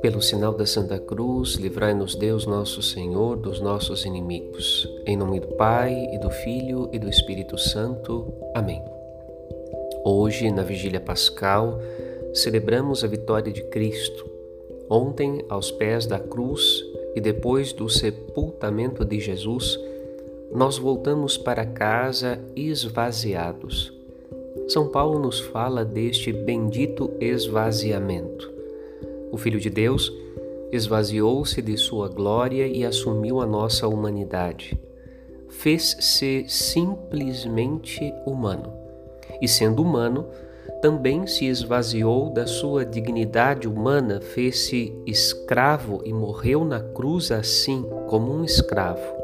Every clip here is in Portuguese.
Pelo sinal da Santa Cruz, livrai-nos Deus nosso Senhor dos nossos inimigos. Em nome do Pai, e do Filho e do Espírito Santo. Amém. Hoje, na Vigília Pascal, celebramos a vitória de Cristo. Ontem, aos pés da cruz e depois do sepultamento de Jesus, nós voltamos para casa esvaziados. São Paulo nos fala deste bendito esvaziamento o Filho de Deus esvaziou-se de sua glória e assumiu a nossa humanidade. Fez-se simplesmente humano. E sendo humano, também se esvaziou da sua dignidade humana, fez-se escravo e morreu na cruz assim, como um escravo.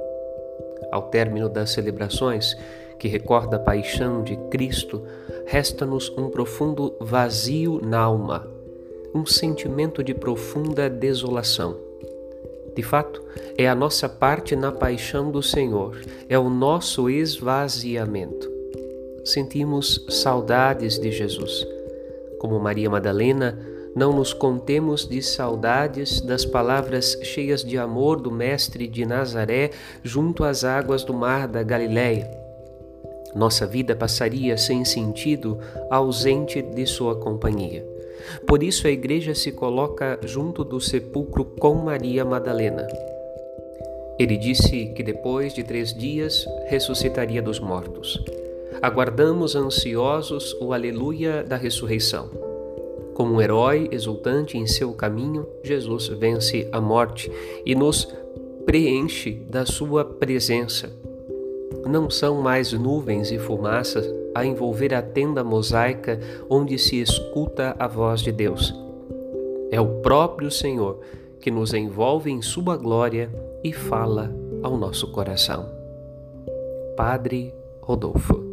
Ao término das celebrações, que recorda a paixão de Cristo, resta-nos um profundo vazio na alma um sentimento de profunda desolação. De fato, é a nossa parte na paixão do Senhor, é o nosso esvaziamento. Sentimos saudades de Jesus. Como Maria Madalena, não nos contemos de saudades das palavras cheias de amor do Mestre de Nazaré junto às águas do mar da Galileia. Nossa vida passaria sem sentido, ausente de sua companhia. Por isso a igreja se coloca junto do sepulcro com Maria Madalena. Ele disse que depois de três dias ressuscitaria dos mortos. Aguardamos ansiosos o aleluia da ressurreição. Como um herói exultante em seu caminho, Jesus vence a morte e nos preenche da sua presença. Não são mais nuvens e fumaça a envolver a tenda mosaica onde se escuta a voz de Deus. É o próprio Senhor que nos envolve em Sua glória e fala ao nosso coração. Padre Rodolfo.